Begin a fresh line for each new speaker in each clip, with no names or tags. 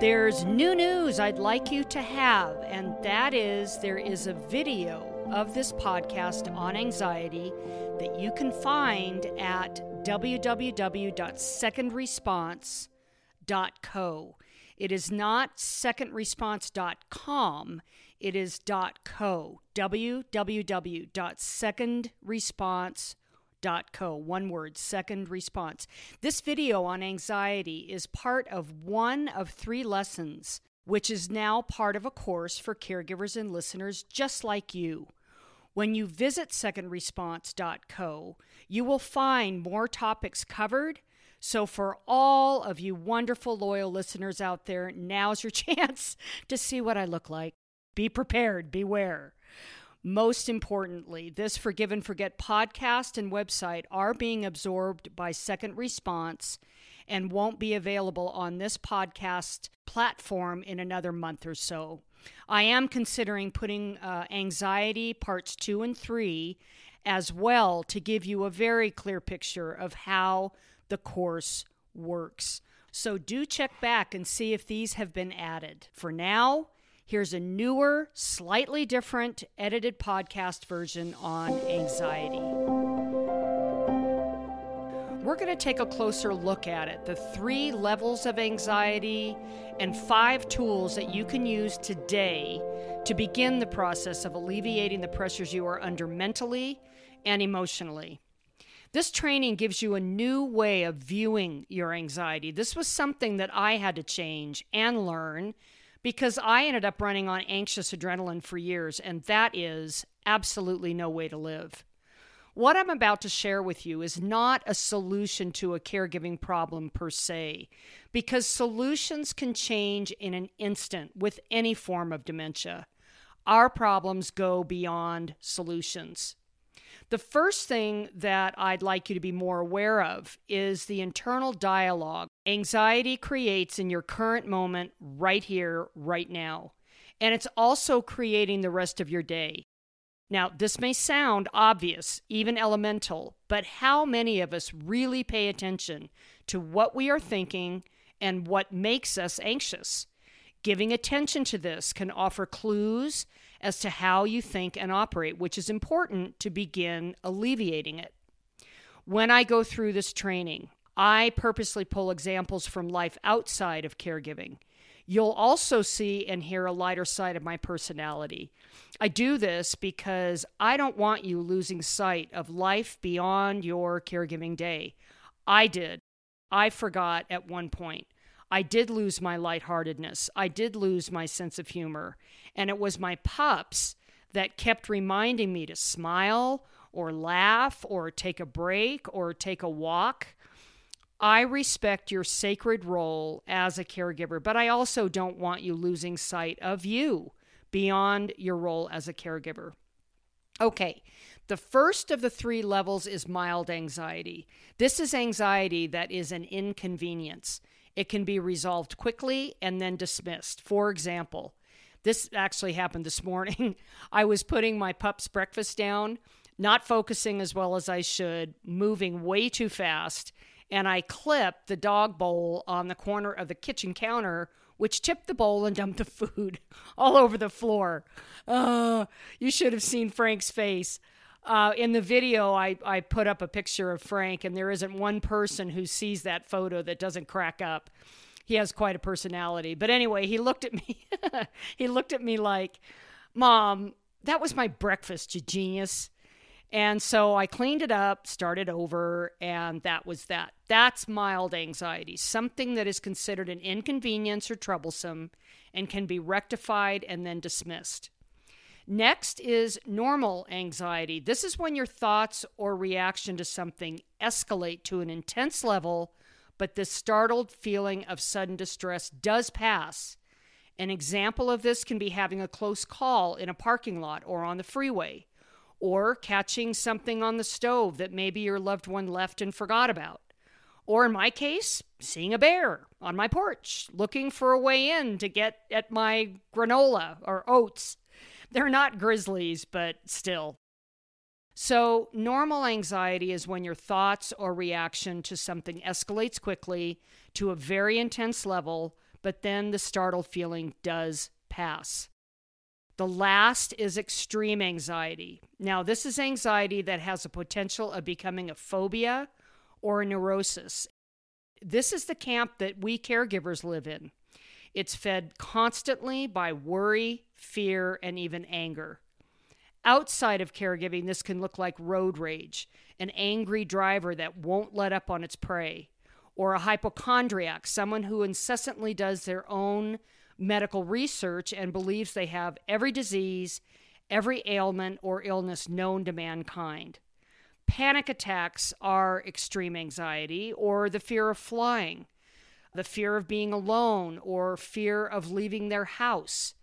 There's new news I'd like you to have, and that is there is a video of this podcast on anxiety that you can find at www.secondresponse.co. It is not secondresponse.com, it is .co. www.secondresponse.co. One word, second response. This video on anxiety is part of one of three lessons, which is now part of a course for caregivers and listeners just like you. When you visit secondresponse.co, you will find more topics covered. So, for all of you wonderful, loyal listeners out there, now's your chance to see what I look like. Be prepared, beware. Most importantly, this Forgive and Forget podcast and website are being absorbed by Second Response and won't be available on this podcast platform in another month or so. I am considering putting uh, anxiety parts two and three as well to give you a very clear picture of how the course works. So do check back and see if these have been added. For now, here's a newer, slightly different edited podcast version on anxiety we're going to take a closer look at it the three levels of anxiety and five tools that you can use today to begin the process of alleviating the pressures you are under mentally and emotionally. This training gives you a new way of viewing your anxiety. This was something that I had to change and learn because I ended up running on anxious adrenaline for years, and that is absolutely no way to live. What I'm about to share with you is not a solution to a caregiving problem per se, because solutions can change in an instant with any form of dementia. Our problems go beyond solutions. The first thing that I'd like you to be more aware of is the internal dialogue anxiety creates in your current moment, right here, right now. And it's also creating the rest of your day. Now, this may sound obvious, even elemental, but how many of us really pay attention to what we are thinking and what makes us anxious? Giving attention to this can offer clues as to how you think and operate, which is important to begin alleviating it. When I go through this training, I purposely pull examples from life outside of caregiving. You'll also see and hear a lighter side of my personality. I do this because I don't want you losing sight of life beyond your caregiving day. I did. I forgot at one point. I did lose my lightheartedness. I did lose my sense of humor. And it was my pups that kept reminding me to smile or laugh or take a break or take a walk. I respect your sacred role as a caregiver, but I also don't want you losing sight of you beyond your role as a caregiver. Okay, the first of the three levels is mild anxiety. This is anxiety that is an inconvenience. It can be resolved quickly and then dismissed. For example, this actually happened this morning. I was putting my pup's breakfast down, not focusing as well as I should, moving way too fast and I clipped the dog bowl on the corner of the kitchen counter, which tipped the bowl and dumped the food all over the floor. Uh, you should have seen Frank's face. Uh, in the video, I, I put up a picture of Frank, and there isn't one person who sees that photo that doesn't crack up. He has quite a personality. But anyway, he looked at me. he looked at me like, Mom, that was my breakfast, you genius. And so I cleaned it up, started over, and that was that. That's mild anxiety, something that is considered an inconvenience or troublesome and can be rectified and then dismissed. Next is normal anxiety. This is when your thoughts or reaction to something escalate to an intense level, but the startled feeling of sudden distress does pass. An example of this can be having a close call in a parking lot or on the freeway or catching something on the stove that maybe your loved one left and forgot about. Or in my case, seeing a bear on my porch, looking for a way in to get at my granola or oats. They're not grizzlies, but still. So, normal anxiety is when your thoughts or reaction to something escalates quickly to a very intense level, but then the startled feeling does pass. The last is extreme anxiety. Now, this is anxiety that has a potential of becoming a phobia or a neurosis. This is the camp that we caregivers live in. It's fed constantly by worry, fear, and even anger. Outside of caregiving, this can look like road rage, an angry driver that won't let up on its prey, or a hypochondriac, someone who incessantly does their own medical research and believes they have every disease, every ailment or illness known to mankind. Panic attacks are extreme anxiety or the fear of flying, the fear of being alone, or fear of leaving their house.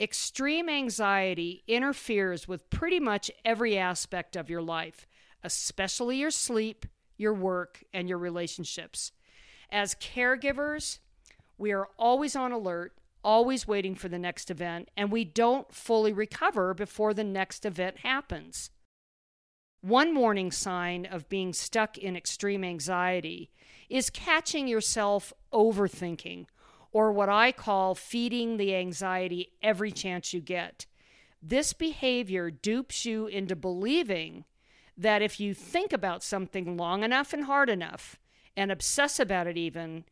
Extreme anxiety interferes with pretty much every aspect of your life, especially your sleep, your work, and your relationships. As caregivers, we are always on alert, always waiting for the next event, and we don't fully recover before the next event happens. One warning sign of being stuck in extreme anxiety is catching yourself overthinking, or what I call feeding the anxiety every chance you get. This behavior dupes you into believing that if you think about something long enough and hard enough, and obsess about it even,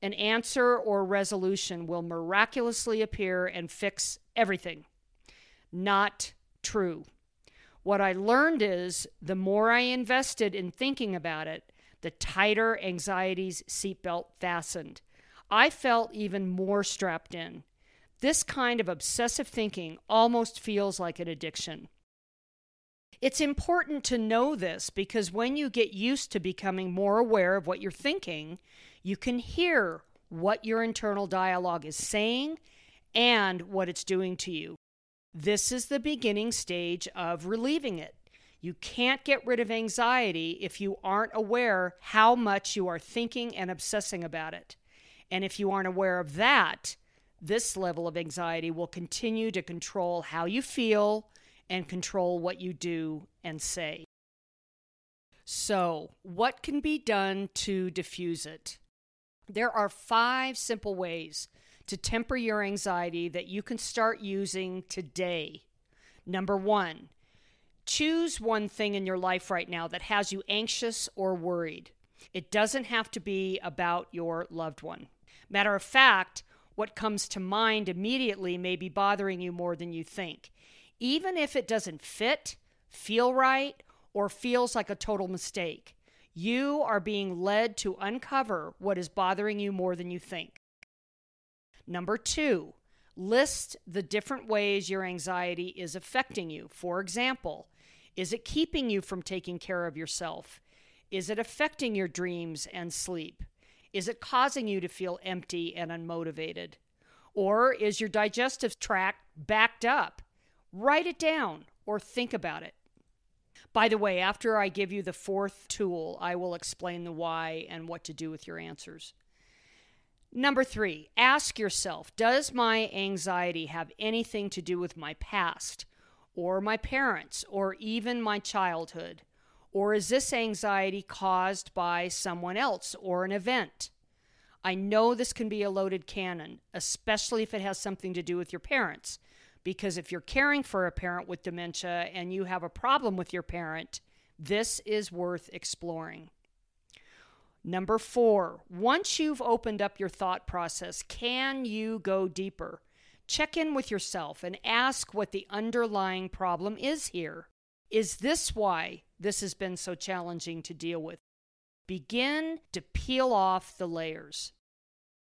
an answer or resolution will miraculously appear and fix everything. Not true. What I learned is the more I invested in thinking about it, the tighter anxiety's seatbelt fastened. I felt even more strapped in. This kind of obsessive thinking almost feels like an addiction. It's important to know this because when you get used to becoming more aware of what you're thinking, you can hear what your internal dialogue is saying and what it's doing to you. This is the beginning stage of relieving it. You can't get rid of anxiety if you aren't aware how much you are thinking and obsessing about it. And if you aren't aware of that, this level of anxiety will continue to control how you feel and control what you do and say. So, what can be done to diffuse it? There are five simple ways to temper your anxiety that you can start using today. Number one, choose one thing in your life right now that has you anxious or worried. It doesn't have to be about your loved one. Matter of fact, what comes to mind immediately may be bothering you more than you think. Even if it doesn't fit, feel right, or feels like a total mistake, you are being led to uncover what is bothering you more than you think. Number two, list the different ways your anxiety is affecting you. For example, is it keeping you from taking care of yourself? Is it affecting your dreams and sleep? Is it causing you to feel empty and unmotivated? Or is your digestive tract backed up? Write it down or think about it. By the way, after I give you the fourth tool, I will explain the why and what to do with your answers. Number three, ask yourself Does my anxiety have anything to do with my past, or my parents, or even my childhood? Or is this anxiety caused by someone else or an event? I know this can be a loaded cannon, especially if it has something to do with your parents. Because if you're caring for a parent with dementia and you have a problem with your parent, this is worth exploring. Number four, once you've opened up your thought process, can you go deeper? Check in with yourself and ask what the underlying problem is here. Is this why this has been so challenging to deal with? Begin to peel off the layers.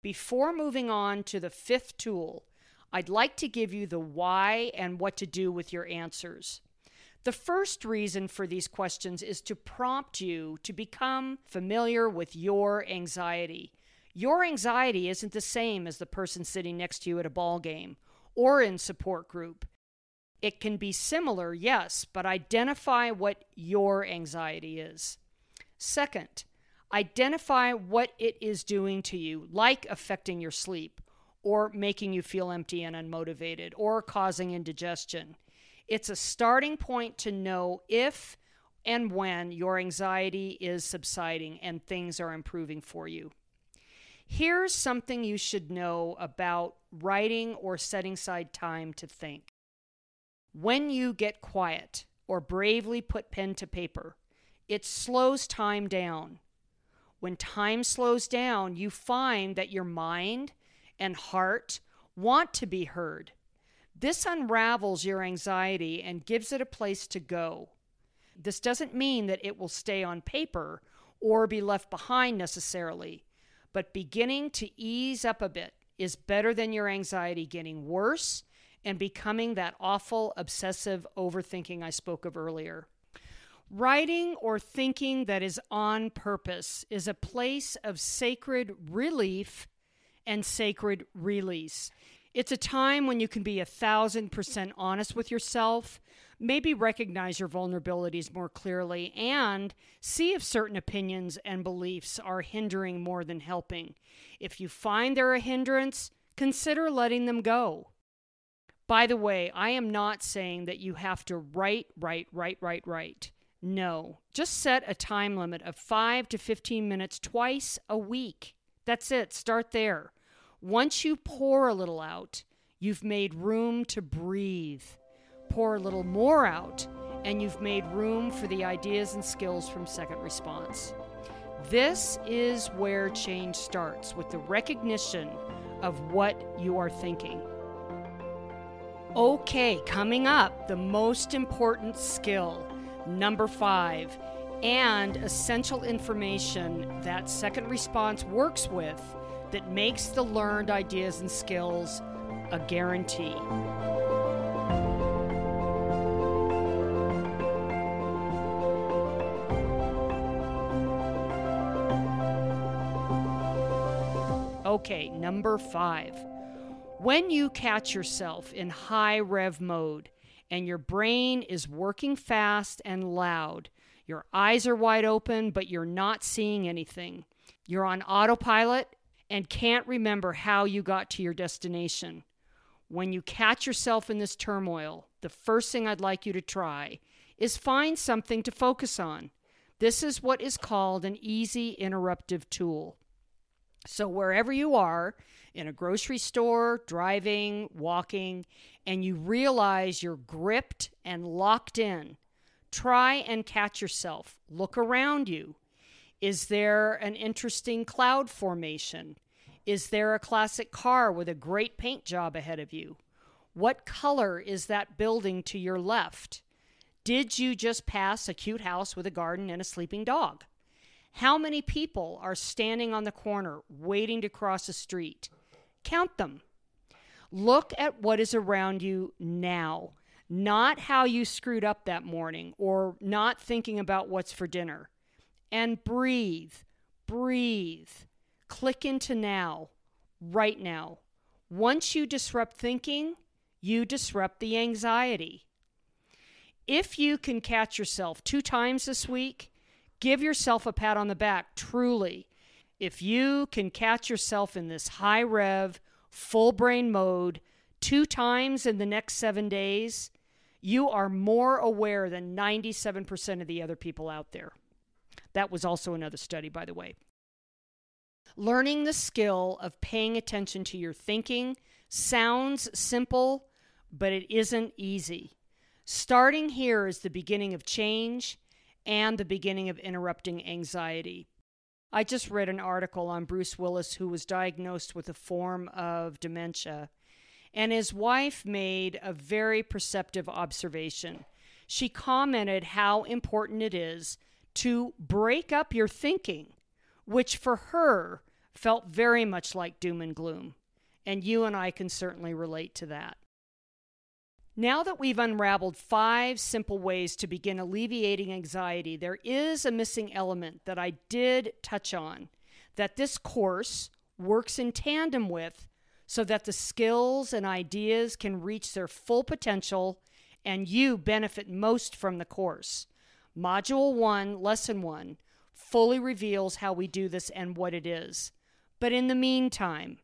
Before moving on to the fifth tool, I'd like to give you the why and what to do with your answers. The first reason for these questions is to prompt you to become familiar with your anxiety. Your anxiety isn't the same as the person sitting next to you at a ball game or in support group. It can be similar, yes, but identify what your anxiety is. Second, identify what it is doing to you, like affecting your sleep, or making you feel empty and unmotivated, or causing indigestion. It's a starting point to know if and when your anxiety is subsiding and things are improving for you. Here's something you should know about writing or setting aside time to think. When you get quiet or bravely put pen to paper, it slows time down. When time slows down, you find that your mind and heart want to be heard. This unravels your anxiety and gives it a place to go. This doesn't mean that it will stay on paper or be left behind necessarily, but beginning to ease up a bit is better than your anxiety getting worse and becoming that awful obsessive overthinking I spoke of earlier. Writing or thinking that is on purpose is a place of sacred relief and sacred release. It's a time when you can be a thousand percent honest with yourself, maybe recognize your vulnerabilities more clearly, and see if certain opinions and beliefs are hindering more than helping. If you find they're a hindrance, consider letting them go. By the way, I am not saying that you have to write, write, write, write, write. No, just set a time limit of 5 to 15 minutes twice a week. That's it, start there. Once you pour a little out, you've made room to breathe. Pour a little more out, and you've made room for the ideas and skills from second response. This is where change starts with the recognition of what you are thinking. Okay, coming up, the most important skill, number five, and essential information that second response works with that makes the learned ideas and skills a guarantee. Okay, number five. When you catch yourself in high rev mode and your brain is working fast and loud, your eyes are wide open, but you're not seeing anything, you're on autopilot and can't remember how you got to your destination. When you catch yourself in this turmoil, the first thing I'd like you to try is find something to focus on. This is what is called an easy interruptive tool. So, wherever you are, in a grocery store, driving, walking, and you realize you're gripped and locked in, try and catch yourself. Look around you. Is there an interesting cloud formation? Is there a classic car with a great paint job ahead of you? What color is that building to your left? Did you just pass a cute house with a garden and a sleeping dog? How many people are standing on the corner waiting to cross a street? Count them. Look at what is around you now, not how you screwed up that morning or not thinking about what's for dinner and breathe, breathe. Click into now, right now. Once you disrupt thinking, you disrupt the anxiety. If you can catch yourself two times this week, give yourself a pat on the back, truly. If you can catch yourself in this high rev, full brain mode two times in the next seven days, you are more aware than 97% of the other people out there. That was also another study, by the way. Learning the skill of paying attention to your thinking sounds simple, but it isn't easy. Starting here is the beginning of change and the beginning of interrupting anxiety. I just read an article on Bruce Willis, who was diagnosed with a form of dementia, and his wife made a very perceptive observation. She commented how important it is to break up your thinking, which for her felt very much like doom and gloom. And you and I can certainly relate to that. Now that we've unraveled five simple ways to begin alleviating anxiety, there is a missing element that I did touch on that this course works in tandem with so that the skills and ideas can reach their full potential and you benefit most from the course. Module 1, Lesson 1, fully reveals how we do this and what it is. But in the meantime,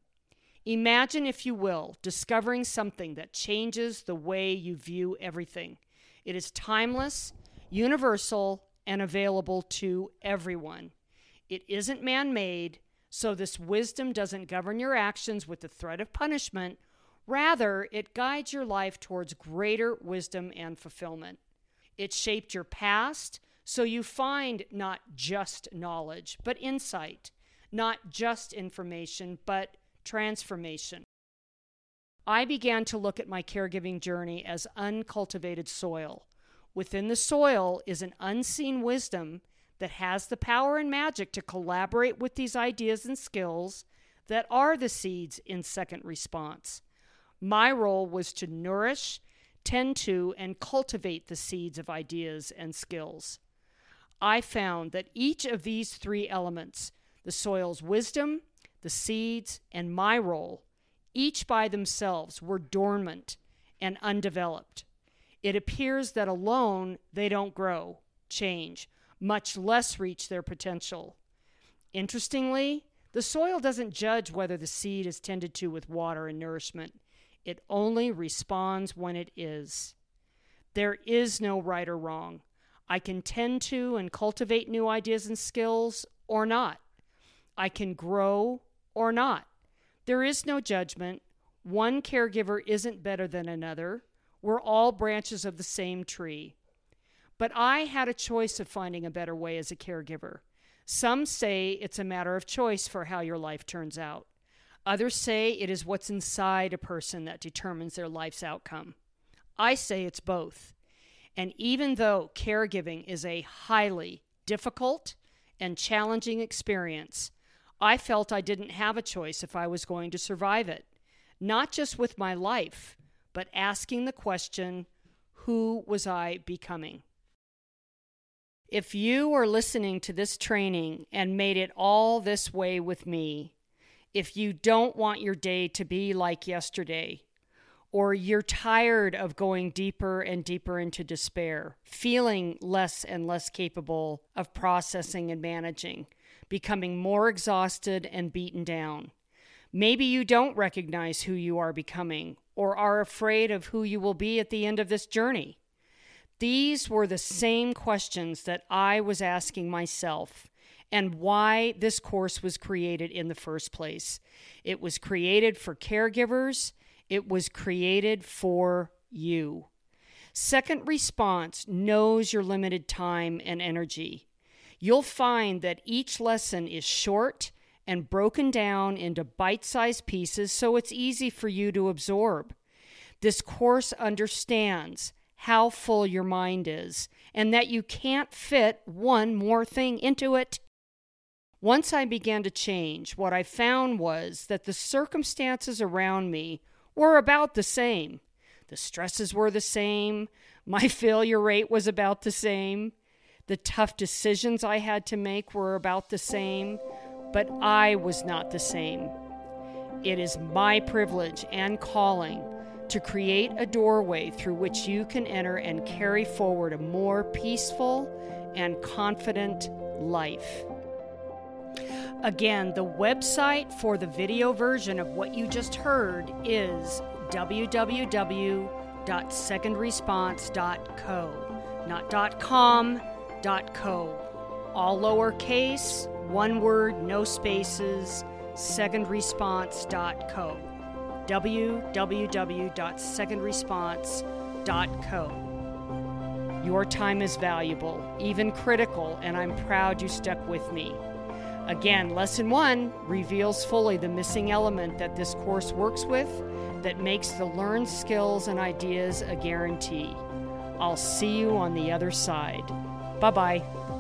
imagine, if you will, discovering something that changes the way you view everything. It is timeless, universal, and available to everyone. It isn't man made, So, this wisdom doesn't govern your actions with the threat of punishment. Rather, it guides your life towards greater wisdom and fulfillment. It shaped your past, so you find not just knowledge, but insight, not just information, but transformation. I began to look at my caregiving journey as uncultivated soil. Within the soil is an unseen wisdom that has the power and magic to collaborate with these ideas and skills that are the seeds in second response. My role was to nourish, tend to, and cultivate the seeds of ideas and skills. I found that each of these three elements the soil's wisdom, the seeds, and my role each by themselves were dormant and undeveloped. It appears that alone they don't grow, change, much less reach their potential. Interestingly, the soil doesn't judge whether the seed is tended to with water and nourishment. It only responds when it is. There is no right or wrong. I can tend to and cultivate new ideas and skills or not. I can grow or not. There is no judgment. One caregiver isn't better than another. We're all branches of the same tree. But I had a choice of finding a better way as a caregiver. Some say it's a matter of choice for how your life turns out. Others say it is what's inside a person that determines their life's outcome. I say it's both. And even though caregiving is a highly difficult and challenging experience, I felt I didn't have a choice if I was going to survive it, not just with my life, but asking the question who was I becoming? If you are listening to this training and made it all this way with me, if you don't want your day to be like yesterday, or you're tired of going deeper and deeper into despair, feeling less and less capable of processing and managing, becoming more exhausted and beaten down. Maybe you don't recognize who you are becoming or are afraid of who you will be at the end of this journey. These were the same questions that I was asking myself and why this course was created in the first place. It was created for caregivers, it was created for you. Second response knows your limited time and energy you'll find that each lesson is short and broken down into bite sized pieces so it's easy for you to absorb. This course understands how full your mind is and that you can't fit one more thing into it. Once I began to change, what I found was that the circumstances around me were about the same. The stresses were the same. My failure rate was about the same. The tough decisions I had to make were about the same, but I was not the same. It is my privilege and calling to create a doorway through which you can enter and carry forward a more peaceful and confident life. Again, the website for the video version of what you just heard is www.secondresponse.co, not .com, Co. All lowercase, one word, no spaces, secondresponse.co. www.secondresponse.co. Your time is valuable, even critical, and I'm proud you stuck with me. Again, lesson one reveals fully the missing element that this course works with that makes the learned skills and ideas a guarantee. I'll see you on the other side. Bye bye.